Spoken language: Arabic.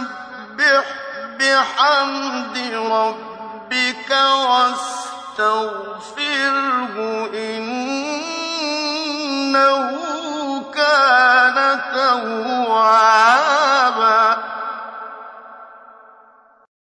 فسبح بحمد ربك واستغفره إنه كان توابا